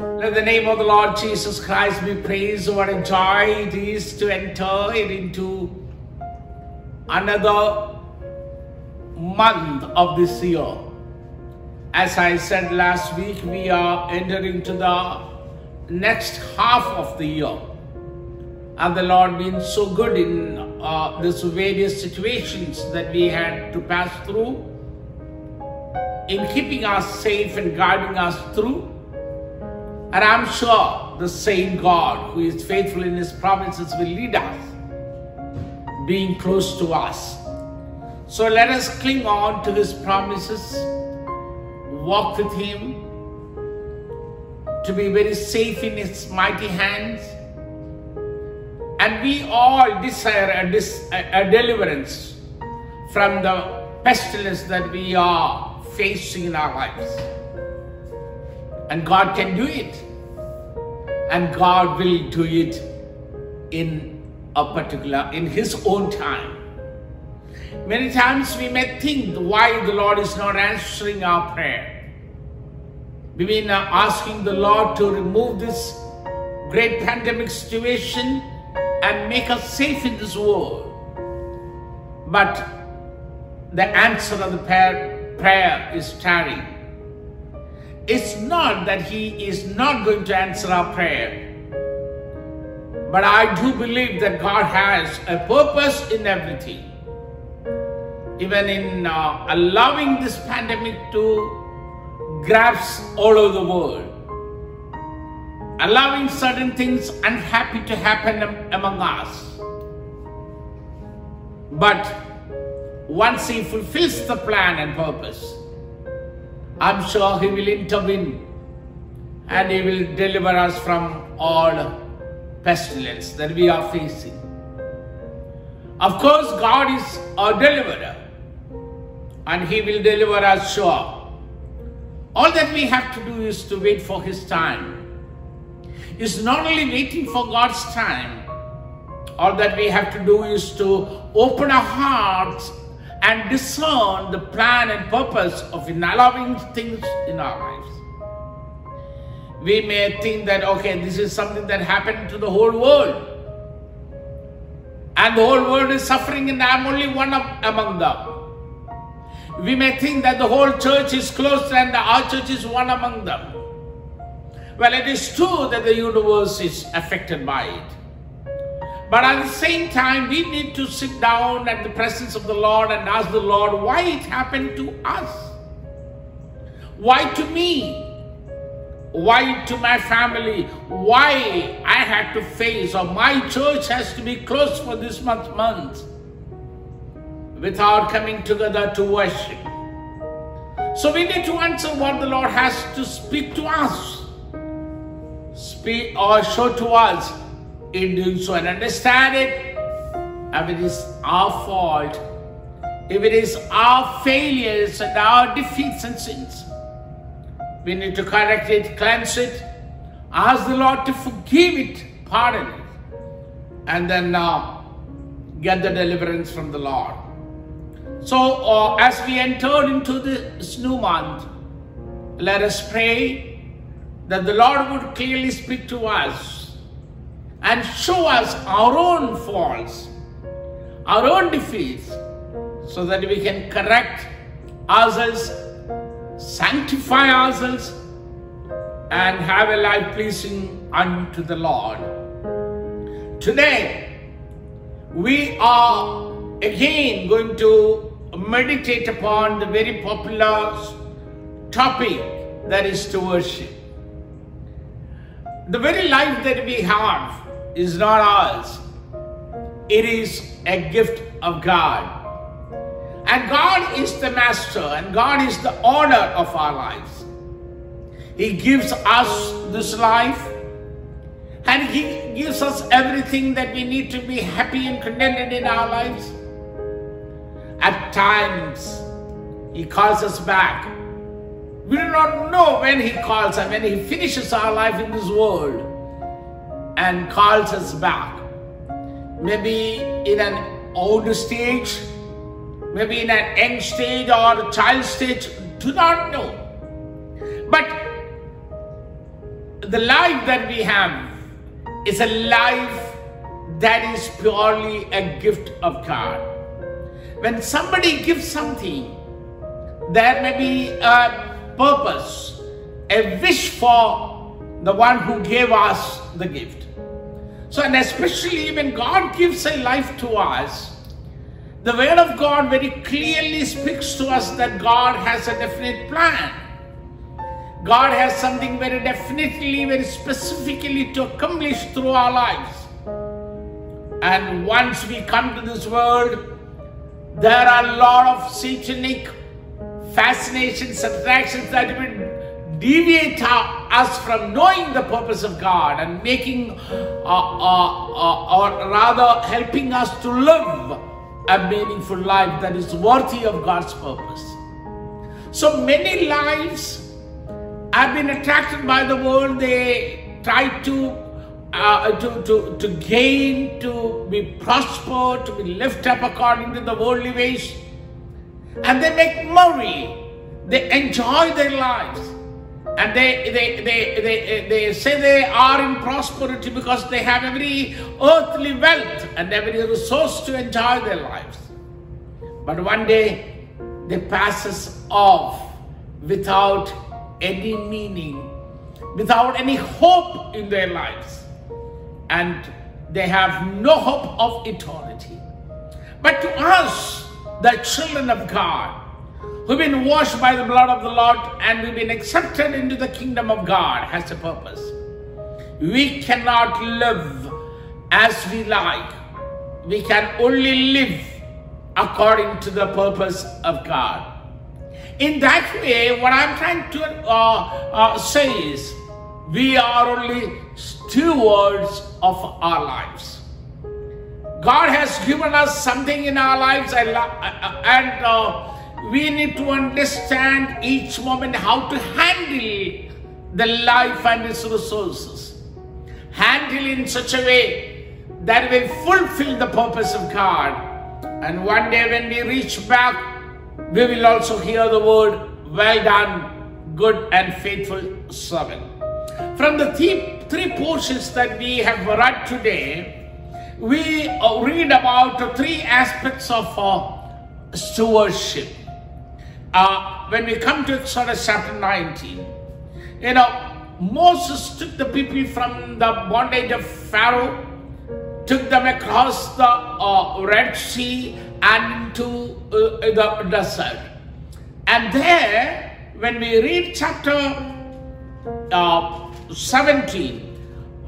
Let the name of the Lord Jesus Christ be praised. What a joy it is to enter into another month of this year. As I said last week, we are entering to the next half of the year. And the Lord been so good in uh, these various situations that we had to pass through, in keeping us safe and guiding us through. And I'm sure the same God who is faithful in his promises will lead us, being close to us. So let us cling on to his promises, walk with him, to be very safe in his mighty hands. And we all desire a, dis- a, deliverance from the pestilence that we are facing in our lives. And God can do it. And God will do it in a particular, in His own time. Many times we may think why the Lord is not answering our prayer. We've been uh, asking the Lord to remove this great pandemic situation and make us safe in this world. But the answer of the prayer, prayer is tarrying. It's not that He is not going to answer our prayer. But I do believe that God has a purpose in everything. Even in uh, allowing this pandemic to grasp all over the world, allowing certain things unhappy to happen am- among us. But once He fulfills the plan and purpose, I'm sure He will intervene and He will deliver us from all pestilence that we are facing. Of course, God is our deliverer and He will deliver us sure. All that we have to do is to wait for His time. Is not only waiting for God's time, all that we have to do is to open our hearts and discern the plan and purpose of in allowing things in our lives. We may think that, okay, this is something that happened to the whole world. And the whole world is suffering, and I'm only one of, among them. We may think that the whole church is closed and our church is one among them. Well, it is true that the universe is affected by it. But at the same time, we need to sit down at the presence of the Lord and ask the Lord why it happened to us. Why to me? Why to my family? Why I had to face or my church has to be closed for this month month without coming together to worship. So we need to answer what the Lord has to speak to us. Speak or show to us in doing so and understand it. If it is our fault, if it is our failures and our defeats and sins, we need to correct it, cleanse it, ask the Lord to forgive it, pardon it, and then uh, get the deliverance from the Lord. So, uh, as we enter into this new month, let us pray that the Lord would clearly speak to us and show us our own faults, our own defeats, so that we can correct ourselves, sanctify ourselves, and have a life pleasing unto the Lord. Today, we are again going to meditate upon the very popular topic that is to worship. The very life that we have is not ours, it is a gift of God. And God is the master, and God is the owner of our lives. He gives us this life, and He gives us everything that we need to be happy and contented in our lives. At times, He calls us back. We do not know when He calls us, when He finishes our life in this world and calls us back. Maybe in an old stage, maybe in an young stage or child stage, do not know. But the life that we have is a life that is purely a gift of God. When somebody gives something, there may be a purpose, a wish for the one who gave us the gift. So, and especially when God gives a life to us, the Word of God very clearly speaks to us that God has a definite plan. God has something very definitely, very specifically to accomplish through our lives. And once we come to this world, there are a lot of satanic fascinations, attractions that will deviate us from knowing the purpose of God and making, uh, uh, uh, or rather helping us to live a meaningful life that is worthy of God's purpose. So many lives have been attracted by the world. They try to, uh, to, to, to gain, to be prospered, to be lifted up according to the worldly ways. And they make money. They enjoy their lives. And they, they, they, they, they say they are in prosperity because they have every earthly wealth and every resource to enjoy their lives. But one day they passes off without any meaning, without any hope in their lives. And they have no hope of eternity. But to us, the children of God, who've been washed by the blood of the Lord and we've been accepted into the kingdom of God, has a purpose. We cannot live as we like. We can only live according to the purpose of God. In that way, what I'm trying to uh, uh, say is we are only stewards of our lives. God has given us something in our lives and, and uh, we need to understand each moment how to handle the life and its resources. Handle in such a way that we fulfill the purpose of God. And one day when we reach back we will also hear the word, Well done, good and faithful servant. From the three, three portions that we have read today, we read about three aspects of uh, stewardship. Uh, when we come to Exodus chapter 19, you know, Moses took the people from the bondage of Pharaoh, took them across the uh, Red Sea and to uh, the desert. And there, when we read chapter uh, 17,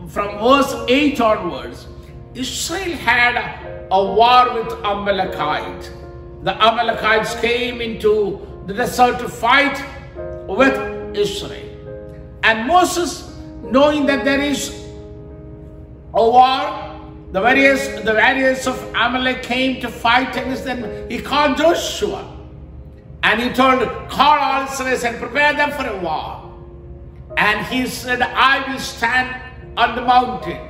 from verse 8 onwards, Israel had a war with Amalekite. The Amalekites came into the desert to fight with Israel. And Moses, knowing that there is a war, the various the various of Amalek came to fight against them. He called Joshua and he told, Call all Israel and prepare them for a war. And he said, I will stand on the mountain.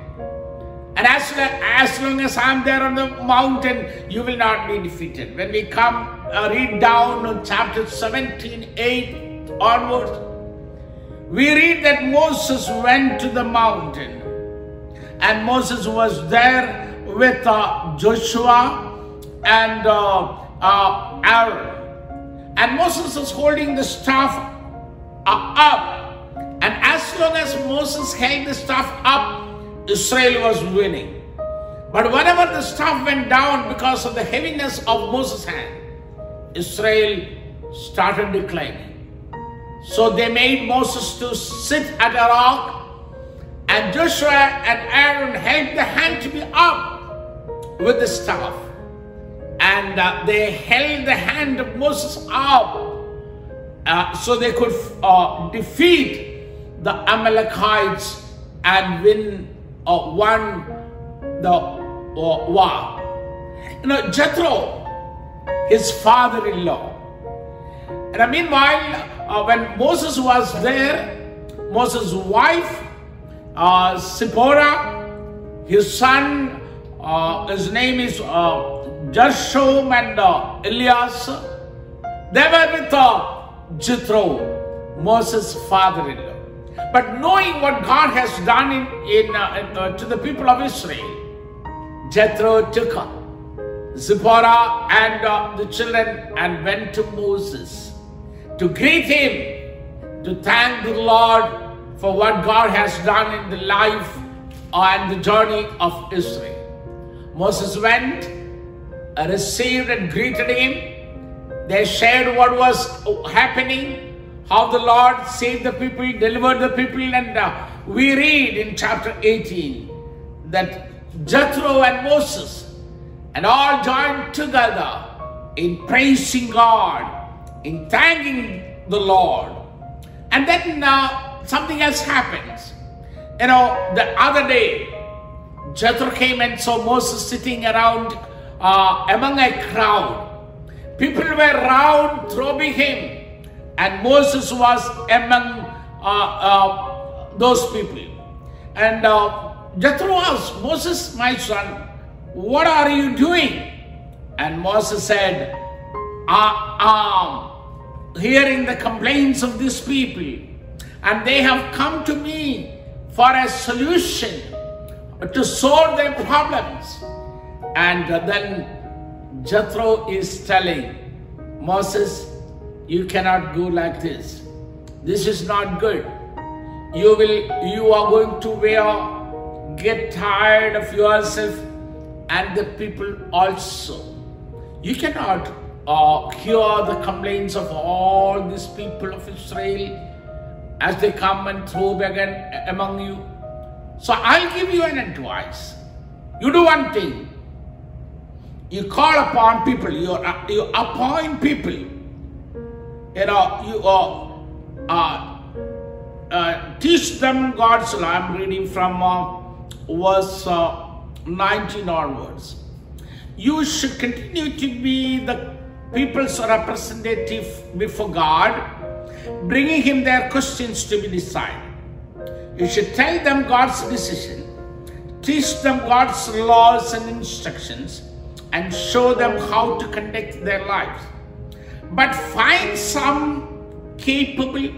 And as, as long as I'm there on the mountain, you will not be defeated. When we come, uh, read down on chapter 17, 8 onwards, we read that Moses went to the mountain and Moses was there with uh, Joshua and uh, uh, Aaron. And Moses is holding the staff uh, up. And as long as Moses held the staff up, Israel was winning. But whenever the staff went down because of the heaviness of Moses' hand, Israel started declining. So they made Moses to sit at a rock and Joshua and Aaron held the hand to be up with the staff. And uh, they held the hand of Moses up uh, so they could uh, defeat the Amalekites and win uh, won the uh, war. You know, Jethro, his father-in-law. And meanwhile, uh, when Moses was there, Moses' wife uh, Zipporah, his son, uh, his name is uh, Gershom and uh, Elias. They were with uh, Jethro, Moses' father-in-law. But knowing what God has done in, in, uh, in, uh, to the people of Israel, Jethro took Zipporah and uh, the children and went to Moses to greet him, to thank the Lord for what God has done in the life and the journey of Israel. Moses went, received and greeted him. They shared what was happening how the Lord saved the people, delivered the people, and uh, we read in chapter 18 that Jethro and Moses and all joined together in praising God, in thanking the Lord. And then uh, something else happens. You know, the other day, Jethro came and saw Moses sitting around uh, among a crowd. People were around throwing him and Moses was among uh, uh, those people. And uh, Jethro asked, Moses, my son, what are you doing? And Moses said, I am um, hearing the complaints of these people, and they have come to me for a solution to solve their problems. And then Jethro is telling Moses, you cannot go like this. This is not good. You will, you are going to wear, get tired of yourself and the people also. You cannot uh, hear the complaints of all these people of Israel as they come and throw again among you. So I'll give you an advice. You do one thing. You call upon people, you, you appoint people you know, you uh, uh, uh, teach them God's law. I'm reading from uh, verse uh, 19 onwards. You should continue to be the people's representative before God, bringing Him their questions to be decided. You should tell them God's decision, teach them God's laws and instructions, and show them how to conduct their lives but find some capable,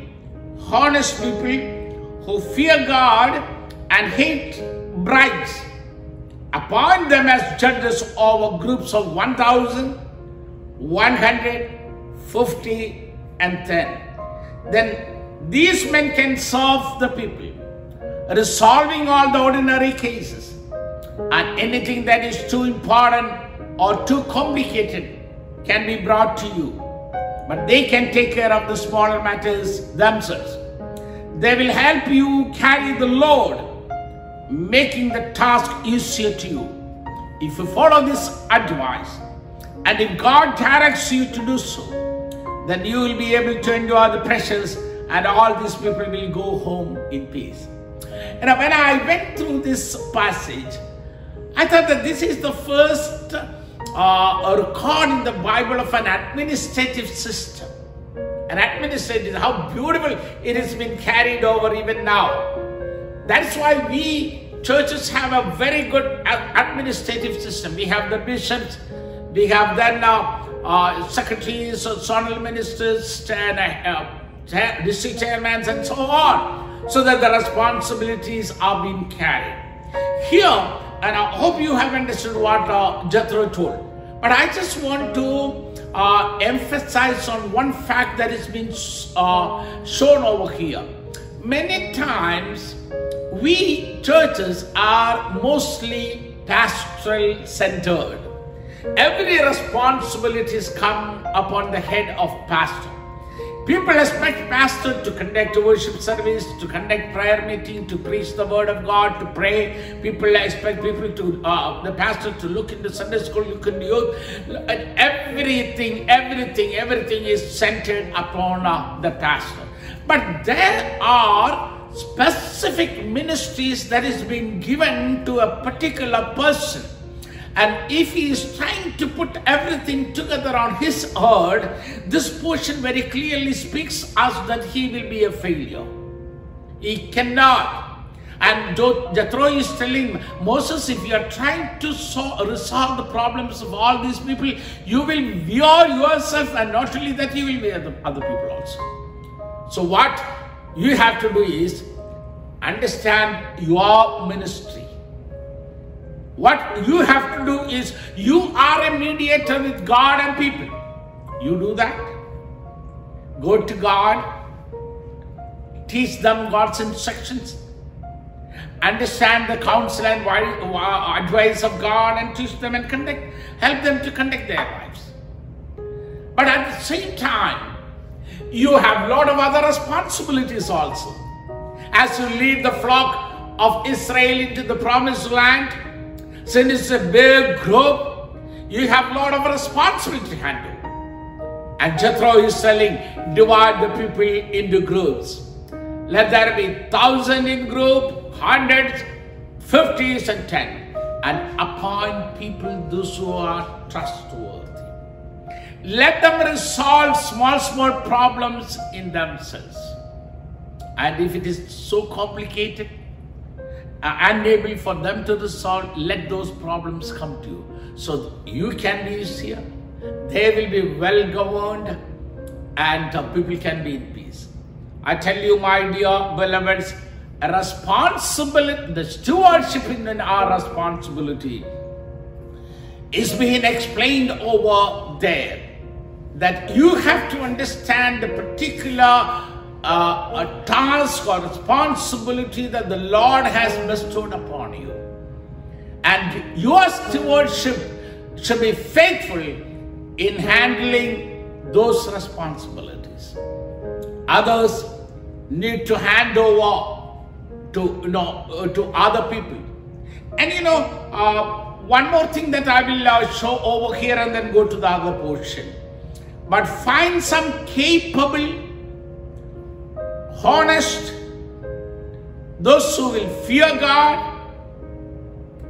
honest people who fear God and hate bribes. Appoint them as judges over groups of 1,000, 150, and 10. Then these men can serve the people, resolving all the ordinary cases. And anything that is too important or too complicated can be brought to you but they can take care of the smaller matters themselves. They will help you carry the load, making the task easier to you. If you follow this advice, and if God directs you to do so, then you will be able to endure the pressures and all these people will go home in peace. And when I went through this passage, I thought that this is the first uh, record in the Bible of an administrative system. An administrative, how beautiful it has been carried over even now. That's why we churches have a very good administrative system. We have the bishops, we have then uh, uh, secretaries, zonal ministers, and uh, district chairmen, and so on, so that the responsibilities are being carried. Here, and I hope you have understood what uh, Jethro told. But I just want to uh, emphasize on one fact that has been uh, shown over here. Many times, we churches are mostly pastoral centered. Every responsibilities come upon the head of pastor. People expect pastor to conduct worship service, to conduct prayer meeting, to preach the word of God, to pray. People expect people to, uh, the pastor to look into Sunday school, look into youth. Everything, everything, everything is centered upon uh, the pastor. But there are specific ministries that is being given to a particular person and if he is trying to put everything together on his heart, this portion very clearly speaks us that he will be a failure. He cannot. And Jethro is telling Moses, if you are trying to so resolve the problems of all these people, you will wear yourself, and not only that, you will wear the other people also. So, what you have to do is understand your ministry. What you have to do is you are a mediator with God and people. You do that. Go to God, teach them God's instructions, understand the counsel and advice of God, and teach them and conduct, help them to conduct their lives. But at the same time, you have lot of other responsibilities also. As you lead the flock of Israel into the promised land, since it's a big group, you have lot of responsibility to handle. And Jethro is telling, divide the people into groups. Let there be thousand in group, hundreds, fifties, and ten. And appoint people those who are trustworthy. Let them resolve small, small problems in themselves. And if it is so complicated, uh, unable for them to resolve, let those problems come to you. So you can be easier, they will be well governed, and uh, people can be in peace. I tell you, my dear beloveds, responsibility, the stewardship in our responsibility is being explained over there. That you have to understand the particular uh, a task or responsibility that the Lord has bestowed upon you. And your stewardship should be faithful in handling those responsibilities. Others need to hand over to you know uh, to other people. And you know, uh, one more thing that I will uh, show over here and then go to the other portion. But find some capable honest, those who will fear God,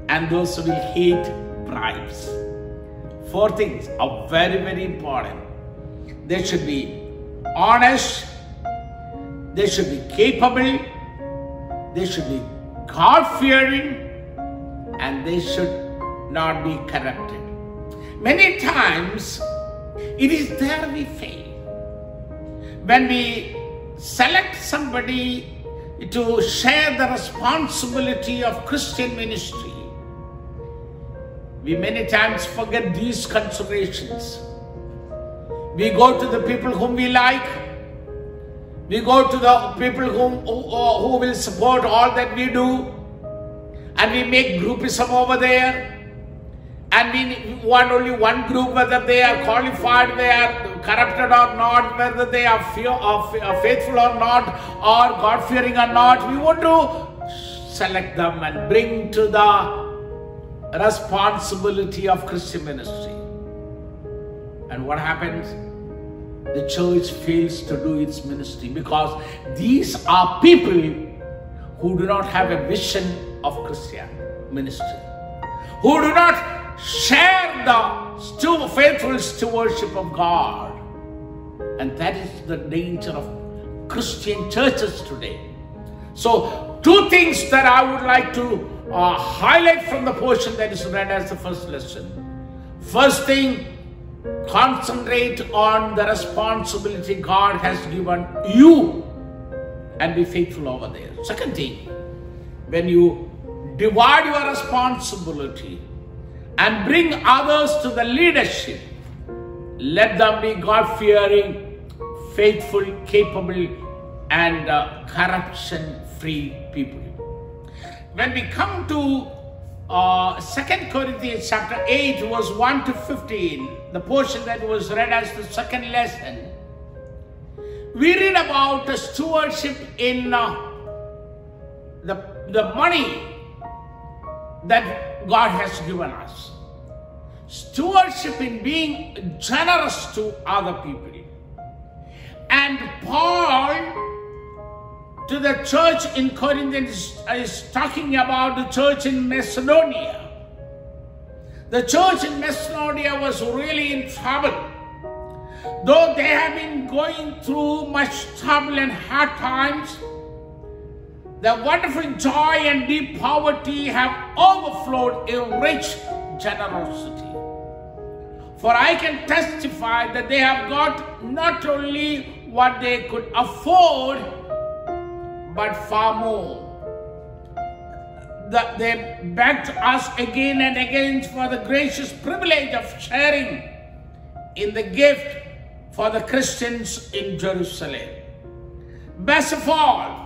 and those who will hate bribes. Four things are very, very important. They should be honest, they should be capable, they should be God fearing, and they should not be corrupted. Many times it is there we fail. When we select somebody to share the responsibility of Christian ministry, we many times forget these considerations. We go to the people whom we like. We go to the people whom, who, uh, who will support all that we do. And we make groupism over there and we want only one group, whether they are qualified, they are corrupted or not, whether they are, fear, uh, or uh, faithful or not, or God fearing or not. We want to select them and bring to the responsibility of Christian ministry. And what happens? The church fails to do its ministry because these are people who do not have a vision of Christian ministry, who do not share the still faithful stewardship of God. And that is the danger of Christian churches today. So, two things that I would like to uh, highlight from the portion that is read as the first lesson. First thing, concentrate on the responsibility God has given you and be faithful over there. Second thing, when you divide your responsibility, and bring others to the leadership. Let them be God fearing, faithful, capable, and uh, corruption free people. When we come to uh, 2 Corinthians chapter 8, verse 1 to 15, the portion that was read as the second lesson, we read about the stewardship in uh, the, the money that God has given us. Stewardship in being generous to other people. And Paul to the church in Corinth is talking about the church in Macedonia. The church in Macedonia was really in trouble. Though they have been going through much trouble and hard times, the wonderful joy and deep poverty have overflowed in rich generosity. For I can testify that they have got not only what they could afford, but far more. the, they begged us again and again for the gracious privilege of sharing in the gift for the Christians in Jerusalem. Best of all,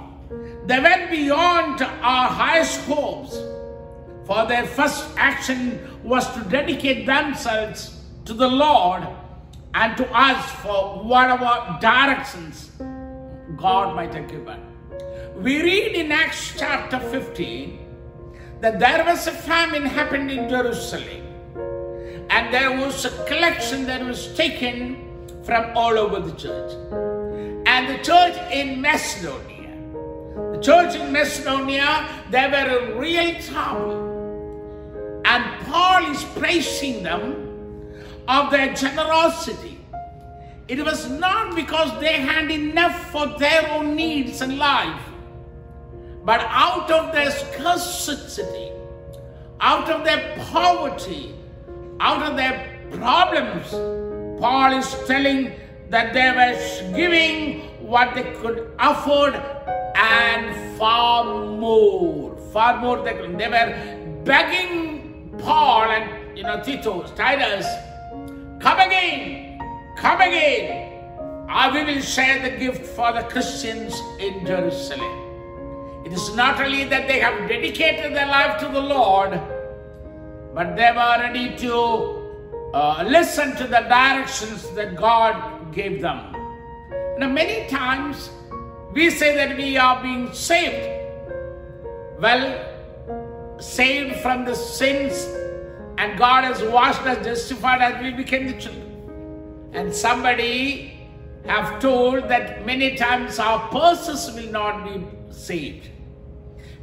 they went beyond our highest hopes, for their first action was to dedicate themselves to the Lord and to us for whatever directions God might have given. We read in Acts chapter 15 that there was a famine happened in Jerusalem and there was a collection that was taken from all over the church. And the church in Macedonia, the church in Macedonia, they were in real trouble. And Paul is praising them of their generosity. It was not because they had enough for their own needs in life, but out of their scarcity, out of their poverty, out of their problems, Paul is telling that they were giving what they could afford and far more. Far more they could. They were begging Paul and you know Titus, Titus, come again, come again. I will share the gift for the Christians in Jerusalem. It is not only that they have dedicated their life to the Lord, but they were ready to uh, listen to the directions that God gave them. Now, many times we say that we are being saved. Well, saved from the sins, and God has washed us, justified as we became the children. And somebody have told that many times our purses will not be saved.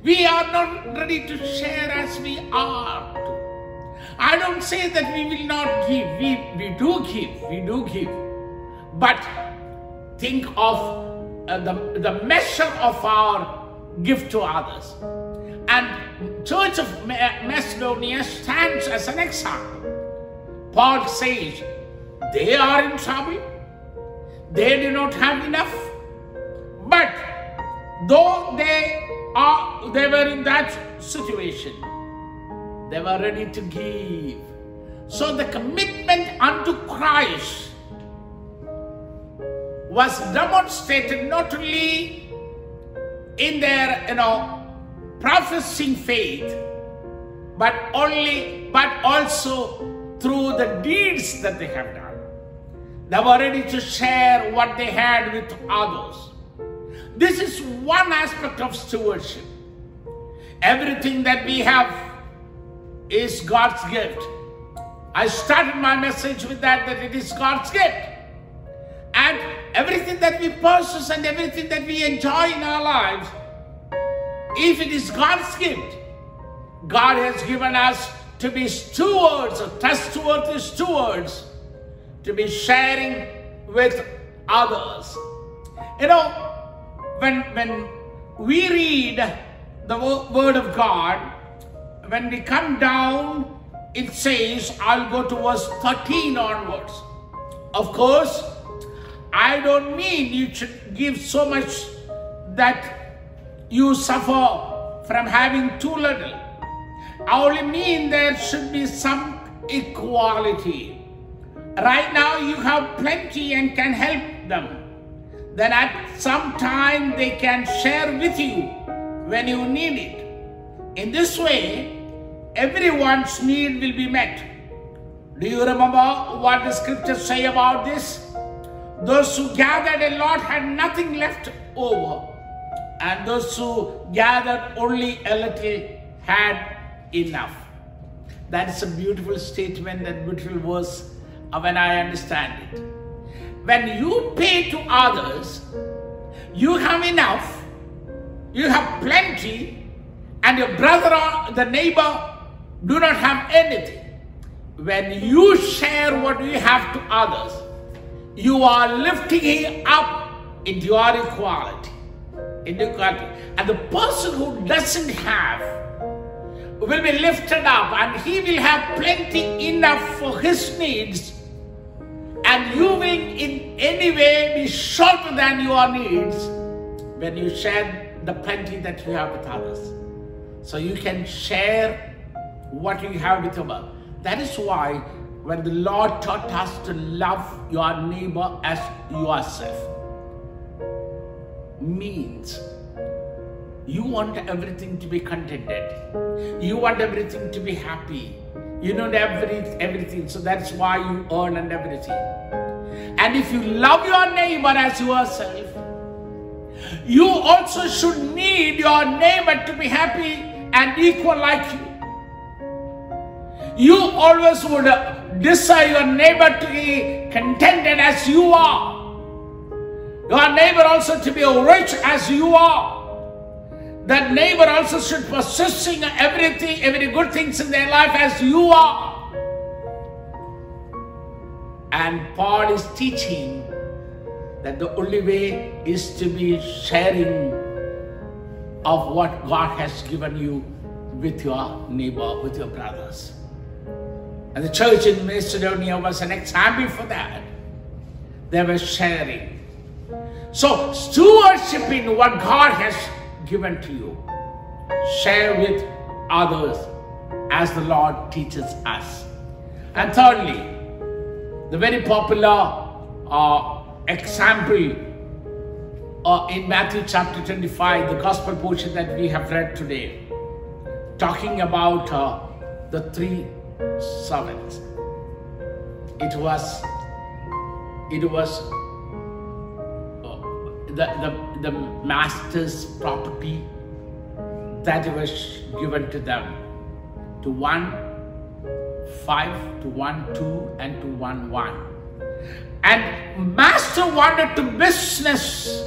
We are not ready to share as we are. I don't say that we will not give. We, we do give. We do give. But think of uh, the, the measure of our gift to others. And Church of Macedonia stands as an example. Paul says, they are in trouble. They do not have enough. But though they are they were in that situation, they were ready to give. So the commitment unto Christ was demonstrated not only in their, you know, professing faith, but only, but also through the deeds that they have done. They were ready to share what they had with others. This is one aspect of stewardship. Everything that we have is God's gift. I started my message with that, that it is God's gift. And everything that we possess and everything that we enjoy in our lives, if it is God's gift, God has given us to be stewards, trustworthy stewards, to be sharing with others. You know, when, when we read the word of God, when we come down, it says, I'll go to verse 13 onwards. Of course, I don't mean you should give so much that you suffer from having too little. I only mean there should be some equality. Right now you have plenty and can help them. Then at some time they can share with you when you need it. In this way, everyone's need will be met. Do you remember what the scriptures say about this? Those who gathered a lot had nothing left over, and those who gathered only a little had enough. That is a beautiful statement and beautiful verse when I understand it. When you pay to others, you have enough, you have plenty, and your brother or the neighbor do not have anything. When you share what you have to others, you are lifting him up into your equality. Inequality. And the person who doesn't have will be lifted up and he will have plenty enough for his needs and you will in any way be shorter than your needs when you share the plenty that you have with others. So you can share what you have with your That is why when the Lord taught us to love your neighbor as yourself, means you want everything to be contented. You want everything to be happy. You know every, everything. So that's why you earn and everything. And if you love your neighbor as yourself, you also should need your neighbor to be happy and equal like you. You always would desire your neighbor to be contented as you are. Your neighbor also to be rich as you are. That neighbor also should possessing everything, every good things in their life as you are. And Paul is teaching that the only way is to be sharing of what God has given you with your neighbor, with your brothers. And the church in Macedonia was an example for that. They were sharing. So, stewardshiping what God has given to you, share with others as the Lord teaches us. And thirdly, the very popular uh, example uh, in Matthew chapter 25, the gospel portion that we have read today, talking about uh, the three servants. It was, it was uh, the, the, the master's property that was given to them. To one, five, to one, two, and to one, one. And master wanted to business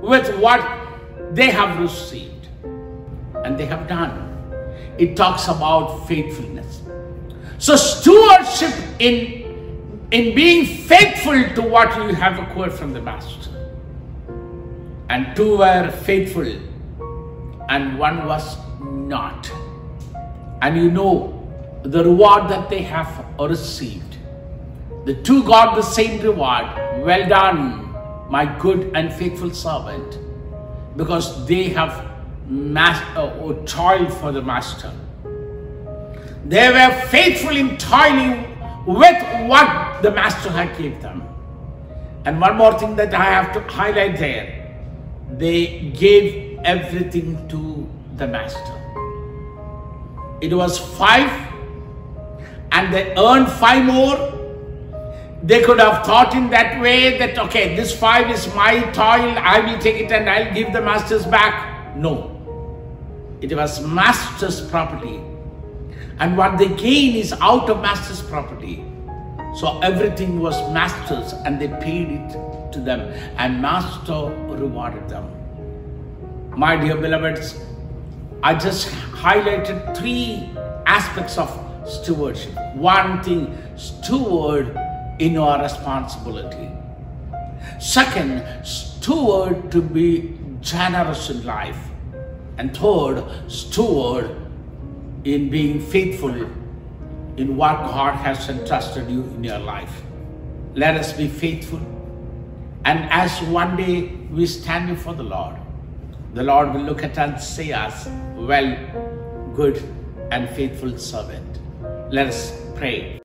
with what they have received. And they have done. It talks about faithfulness. So stewardship in, in being faithful to what you have acquired from the master. And two were faithful and one was not. And you know the reward that they have received. The two got the same reward. Well done, my good and faithful servant, because they have mas- uh, toiled for the master. They were faithful in toiling with what the master had given them. And one more thing that I have to highlight there they gave everything to the master. It was five, and they earned five more. They could have thought in that way that, okay, this five is my toil, I will take it and I'll give the masters back. No. It was master's property and what they gain is out of master's property. So everything was master's and they paid it to them and master rewarded them. My dear beloveds, I just highlighted three aspects of stewardship. One thing, steward in your responsibility. Second, steward to be generous in life. And third, steward in being faithful in what God has entrusted you in your life. Let us be faithful. And as one day we stand before the Lord, the Lord will look at us and say us, well, good and faithful servant. Let us pray.